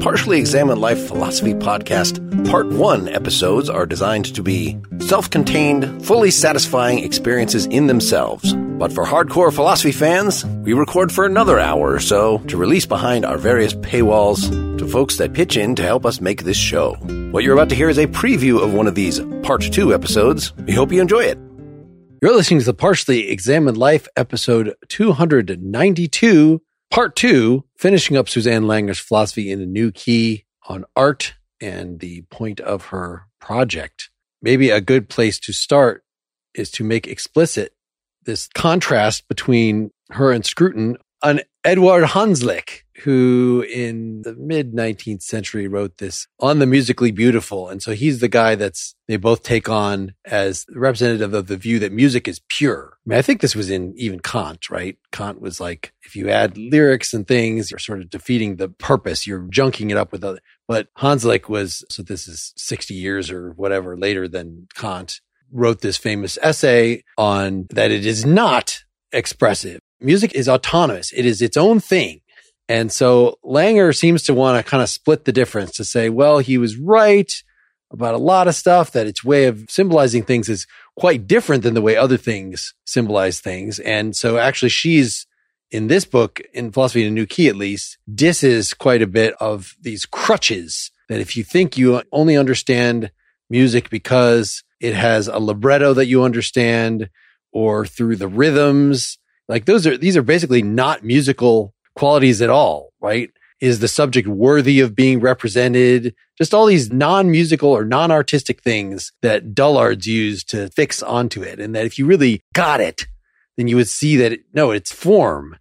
Partially Examined Life Philosophy Podcast, Part 1 episodes are designed to be self contained, fully satisfying experiences in themselves. But for hardcore philosophy fans, we record for another hour or so to release behind our various paywalls to folks that pitch in to help us make this show. What you're about to hear is a preview of one of these Part 2 episodes. We hope you enjoy it. You're listening to the Partially Examined Life episode 292 Part two, finishing up Susanne Langer's philosophy in a new key on art and the point of her project. Maybe a good place to start is to make explicit this contrast between her and Scruton on Edward Hanslick, who in the mid 19th century wrote this on the musically beautiful. And so he's the guy that's they both take on as representative of the view that music is pure. I mean, I think this was in even Kant, right? Kant was like, if you add lyrics and things, you're sort of defeating the purpose. You're junking it up with other, but Hanslick was, so this is 60 years or whatever later than Kant wrote this famous essay on that it is not expressive music is autonomous. It is its own thing. And so Langer seems to want to kind of split the difference to say, well, he was right about a lot of stuff that its way of symbolizing things is quite different than the way other things symbolize things. And so actually she's in this book, in Philosophy in a New Key at least, disses quite a bit of these crutches that if you think you only understand music because it has a libretto that you understand or through the rhythms like those are, these are basically not musical qualities at all, right? Is the subject worthy of being represented? Just all these non-musical or non-artistic things that dullards use to fix onto it. And that if you really got it, then you would see that it, no, it's form.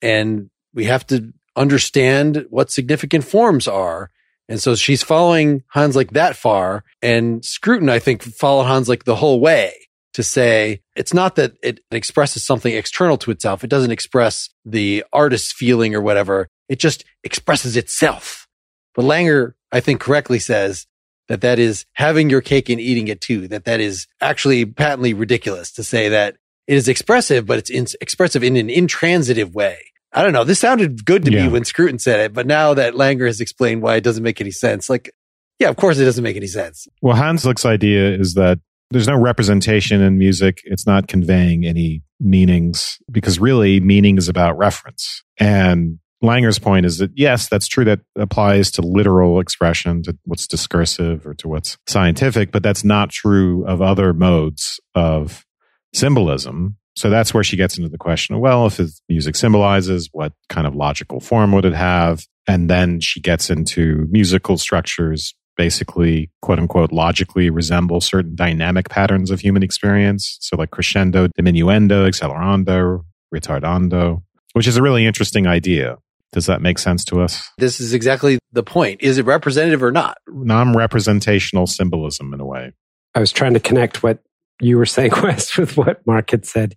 And we have to understand what significant forms are. And so she's following Hanslick that far and Scruton, I think, followed Hanslick the whole way to say it's not that it expresses something external to itself. It doesn't express the artist's feeling or whatever. It just expresses itself. But Langer, I think correctly says that that is having your cake and eating it too. That that is actually patently ridiculous to say that it is expressive, but it's in, expressive in an intransitive way. I don't know. This sounded good to yeah. me when Scruton said it, but now that Langer has explained why it doesn't make any sense, like, yeah, of course it doesn't make any sense. Well, Hanslick's idea is that there's no representation in music. It's not conveying any meanings because really meaning is about reference. And Langer's point is that yes, that's true. That applies to literal expression, to what's discursive or to what's scientific, but that's not true of other modes of symbolism. So that's where she gets into the question of, well, if music symbolizes, what kind of logical form would it have? And then she gets into musical structures basically quote unquote logically resemble certain dynamic patterns of human experience. So like crescendo, diminuendo, accelerando, retardando, which is a really interesting idea. Does that make sense to us? This is exactly the point. Is it representative or not? Non representational symbolism in a way. I was trying to connect what you were saying, Wes, with what Mark had said.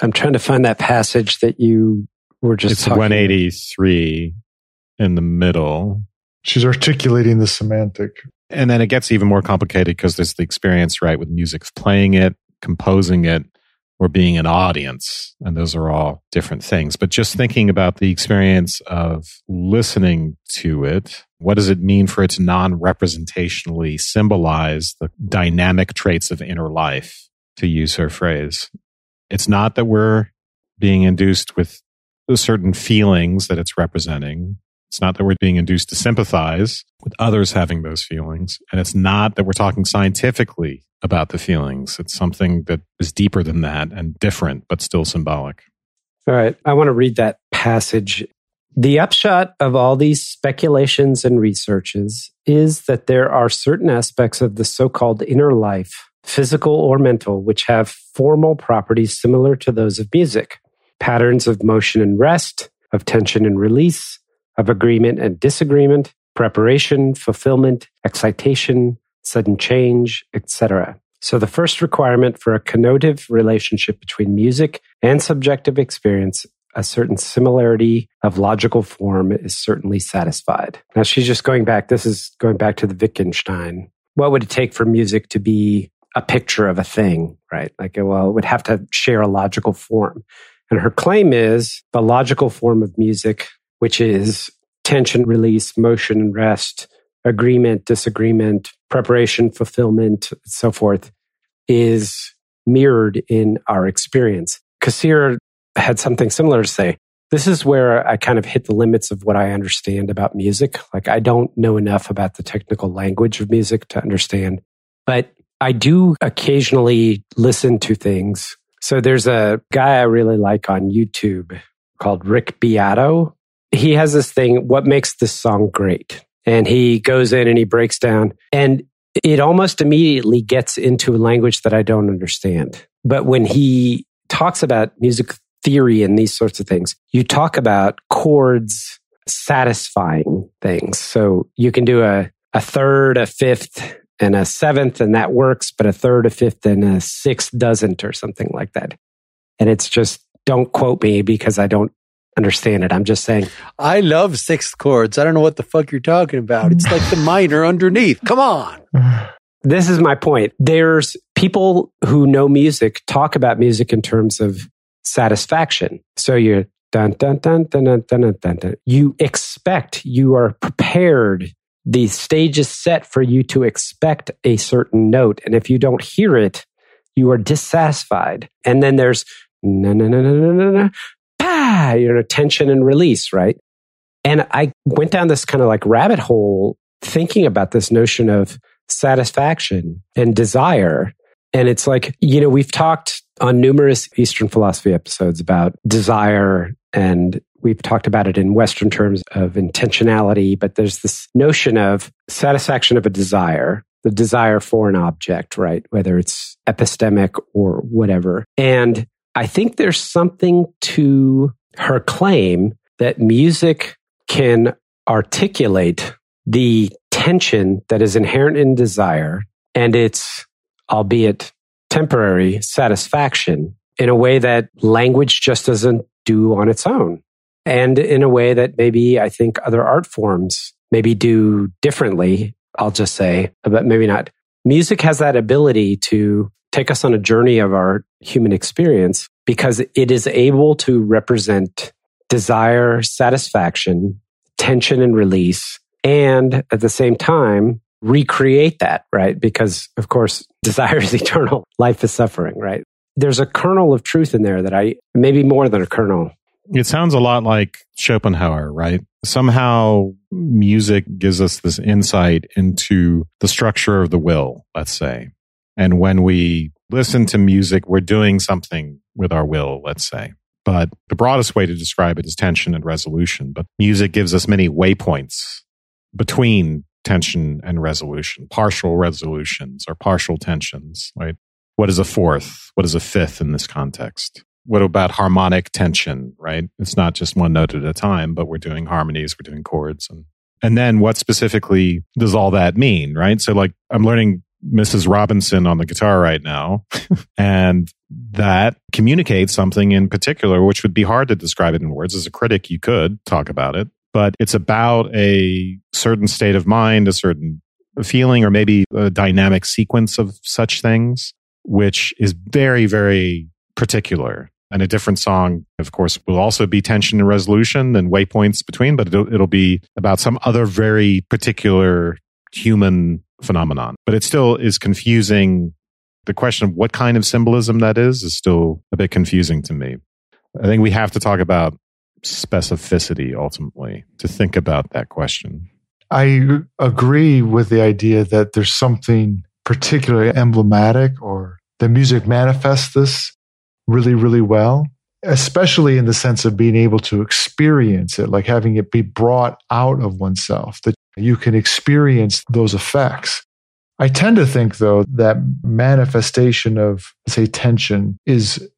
I'm trying to find that passage that you were just It's 183 in the middle. She's articulating the semantic. And then it gets even more complicated because there's the experience, right, with music playing it, composing it, or being an audience. And those are all different things. But just thinking about the experience of listening to it, what does it mean for it to non representationally symbolize the dynamic traits of inner life, to use her phrase? It's not that we're being induced with certain feelings that it's representing. It's not that we're being induced to sympathize with others having those feelings. And it's not that we're talking scientifically about the feelings. It's something that is deeper than that and different, but still symbolic. All right. I want to read that passage. The upshot of all these speculations and researches is that there are certain aspects of the so called inner life, physical or mental, which have formal properties similar to those of music patterns of motion and rest, of tension and release, of agreement and disagreement, preparation, fulfillment, excitation, sudden change, etc. So the first requirement for a connotative relationship between music and subjective experience, a certain similarity of logical form is certainly satisfied. Now she's just going back, this is going back to the Wittgenstein. What would it take for music to be a picture of a thing, right? Like, well, it would have to share a logical form. And her claim is the logical form of music which is tension, release, motion, and rest, agreement, disagreement, preparation, fulfillment, so forth, is mirrored in our experience. Cassirer had something similar to say. This is where I kind of hit the limits of what I understand about music. Like, I don't know enough about the technical language of music to understand, but I do occasionally listen to things. So there's a guy I really like on YouTube called Rick Beato. He has this thing, what makes this song great? And he goes in and he breaks down and it almost immediately gets into a language that I don't understand. But when he talks about music theory and these sorts of things, you talk about chords satisfying things. So you can do a, a third, a fifth, and a seventh, and that works, but a third, a fifth, and a sixth doesn't, or something like that. And it's just, don't quote me because I don't understand it. I'm just saying. I love sixth chords. I don't know what the fuck you're talking about. It's like the minor underneath. Come on. This is my point. There's people who know music talk about music in terms of satisfaction. So you're dun dun dun dun dun dun dun. dun. You expect you are prepared. The stage is set for you to expect a certain note, and if you don't hear it, you are dissatisfied. And then there's na na na na na na ah, tension and release, right? And I went down this kind of like rabbit hole thinking about this notion of satisfaction and desire. And it's like, you know, we've talked on numerous Eastern philosophy episodes about desire and we've talked about it in Western terms of intentionality, but there's this notion of satisfaction of a desire, the desire for an object, right? Whether it's epistemic or whatever. And I think there's something to her claim that music can articulate the tension that is inherent in desire and its, albeit temporary, satisfaction in a way that language just doesn't do on its own. And in a way that maybe I think other art forms maybe do differently, I'll just say, but maybe not. Music has that ability to take us on a journey of our human experience because it is able to represent desire, satisfaction, tension and release, and at the same time, recreate that, right? Because of course, desire is eternal. Life is suffering, right? There's a kernel of truth in there that I, maybe more than a kernel. It sounds a lot like Schopenhauer, right? Somehow music gives us this insight into the structure of the will, let's say. And when we listen to music, we're doing something with our will, let's say. But the broadest way to describe it is tension and resolution. But music gives us many waypoints between tension and resolution, partial resolutions or partial tensions, right? What is a fourth? What is a fifth in this context? What about harmonic tension, right? It's not just one note at a time, but we're doing harmonies, we're doing chords and and then what specifically does all that mean, right? So like I'm learning Mrs. Robinson on the guitar right now. and that communicates something in particular, which would be hard to describe it in words. As a critic, you could talk about it, but it's about a certain state of mind, a certain feeling, or maybe a dynamic sequence of such things, which is very, very particular. And a different song, of course, will also be tension and resolution and waypoints between, but it'll, it'll be about some other very particular human phenomenon. But it still is confusing. The question of what kind of symbolism that is is still a bit confusing to me. I think we have to talk about specificity ultimately to think about that question. I agree with the idea that there's something particularly emblematic or the music manifests this really, really well, especially in the sense of being able to experience it, like having it be brought out of oneself, that you can experience those effects. I tend to think, though, that manifestation of, say, tension is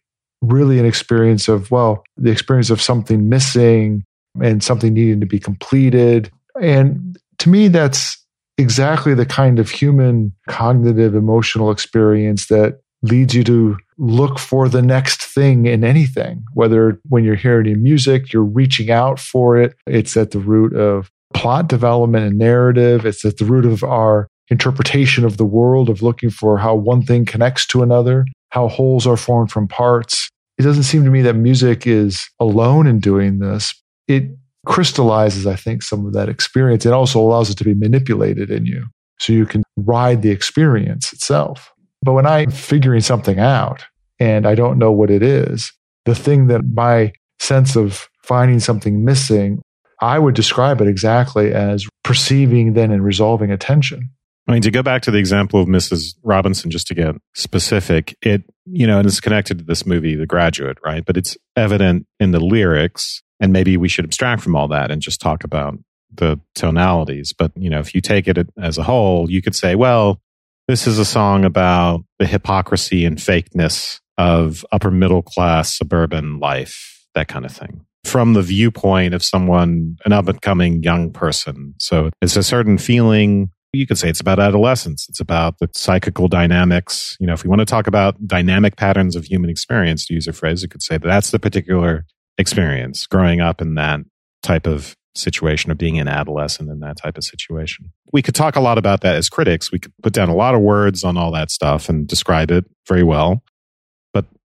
really an experience of, well, the experience of something missing and something needing to be completed. And to me, that's exactly the kind of human cognitive emotional experience that leads you to look for the next thing in anything. Whether when you're hearing music, you're reaching out for it. It's at the root of plot development and narrative. It's at the root of our interpretation of the world, of looking for how one thing connects to another, how wholes are formed from parts. It doesn't seem to me that music is alone in doing this. It crystallizes, I think, some of that experience. It also allows it to be manipulated in you so you can ride the experience itself. But when I'm figuring something out and I don't know what it is, the thing that my sense of finding something missing, I would describe it exactly as perceiving then and resolving attention. I mean, to go back to the example of Mrs. Robinson, just to get specific, it, you know, and it's connected to this movie, The Graduate, right? But it's evident in the lyrics, and maybe we should abstract from all that and just talk about the tonalities. But, you know, if you take it as a whole, you could say, well, this is a song about the hypocrisy and fakeness of upper middle class suburban life, that kind of thing. From the viewpoint of someone, an up and coming young person. So it's a certain feeling you could say it's about adolescence. It's about the psychical dynamics. You know, if we want to talk about dynamic patterns of human experience, to use a phrase, you could say that that's the particular experience growing up in that type of situation or being an adolescent in that type of situation. We could talk a lot about that as critics. We could put down a lot of words on all that stuff and describe it very well.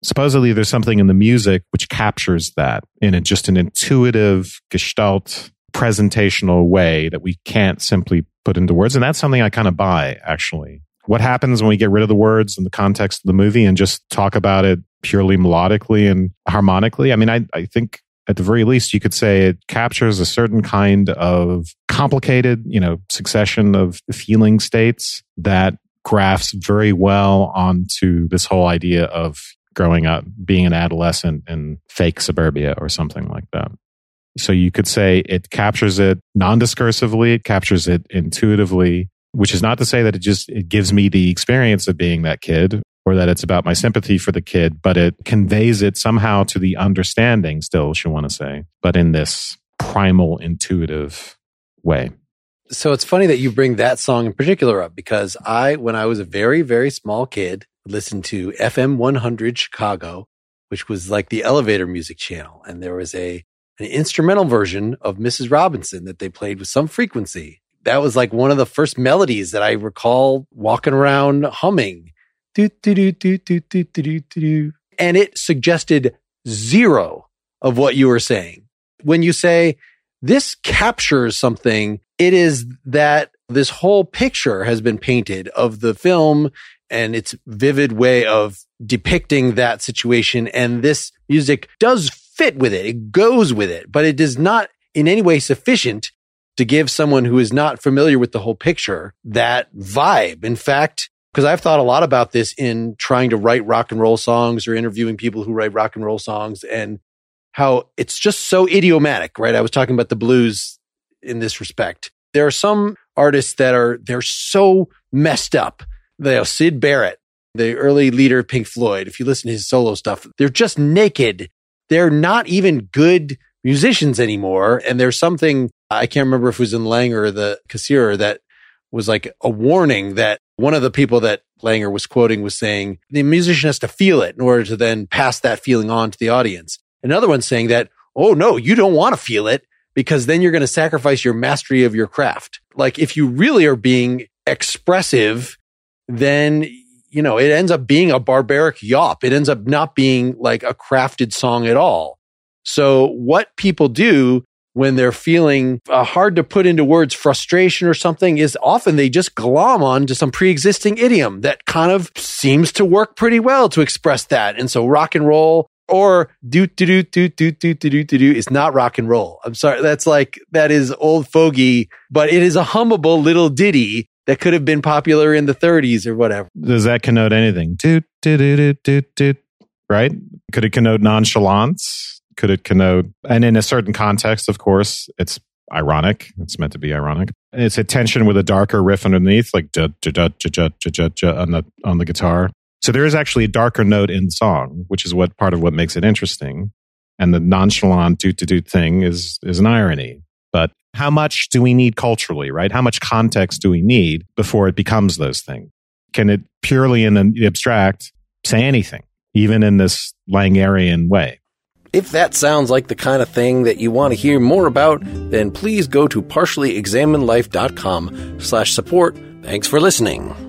Supposedly there's something in the music which captures that in a, just an intuitive gestalt presentational way that we can't simply put into words. And that's something I kind of buy, actually. What happens when we get rid of the words and the context of the movie and just talk about it purely melodically and harmonically? I mean, I, I think at the very least, you could say it captures a certain kind of complicated, you know, succession of feeling states that graphs very well onto this whole idea of growing up, being an adolescent in fake suburbia or something like that. So you could say it captures it non-discursively, it captures it intuitively, which is not to say that it just it gives me the experience of being that kid or that it's about my sympathy for the kid, but it conveys it somehow to the understanding still, she want to say, but in this primal intuitive way. So it's funny that you bring that song in particular up because I, when I was a very, very small kid, listened to FM 100 Chicago, which was like the elevator music channel. And there was a an instrumental version of Mrs. Robinson that they played with some frequency. That was like one of the first melodies that I recall walking around humming. Do, do, do, do, do, do, do, do. And it suggested zero of what you were saying. When you say this captures something, it is that this whole picture has been painted of the film and its vivid way of depicting that situation. And this music does fit with it. It goes with it, but it is not in any way sufficient to give someone who is not familiar with the whole picture that vibe. In fact, because I've thought a lot about this in trying to write rock and roll songs or interviewing people who write rock and roll songs and how it's just so idiomatic, right? I was talking about the blues in this respect. There are some artists that are, they're so messed up. They know, Syd Barrett, the early leader of Pink Floyd, if you listen to his solo stuff, they're just naked they're not even good musicians anymore. And there's something, I can't remember if it was in Langer the Cassirer that was like a warning that one of the people that Langer was quoting was saying the musician has to feel it in order to then pass that feeling on to the audience. Another one saying that, oh no, you don't want to feel it because then you're going to sacrifice your mastery of your craft. Like if you really are being expressive, then you know, it ends up being a barbaric yawp. It ends up not being like a crafted song at all. So what people do when they're feeling uh, hard to put into words frustration or something is often they just glom on to some pre-existing idiom that kind of seems to work pretty well to express that. And so rock and roll or do do do do do do do do do is not rock and roll. I'm sorry. That's like that is old fogey, but it is a hummable little ditty that could have been popular in the 30s or whatever. Does that connote anything? Right? Could it connote nonchalance? Could it connote, and in a certain context, of course, it's ironic. It's meant to be ironic. It's a tension with a darker riff underneath, like on the on the guitar. So there is actually a darker note in the song, which is what part of what makes it interesting. And the nonchalant doot doot thing is is an irony. But how much do we need culturally, right? How much context do we need before it becomes those things? Can it purely in an abstract say anything, even in this Langerian way? If that sounds like the kind of thing that you want to hear more about, then please go to partiallyexaminedlife.com slash support. Thanks for listening.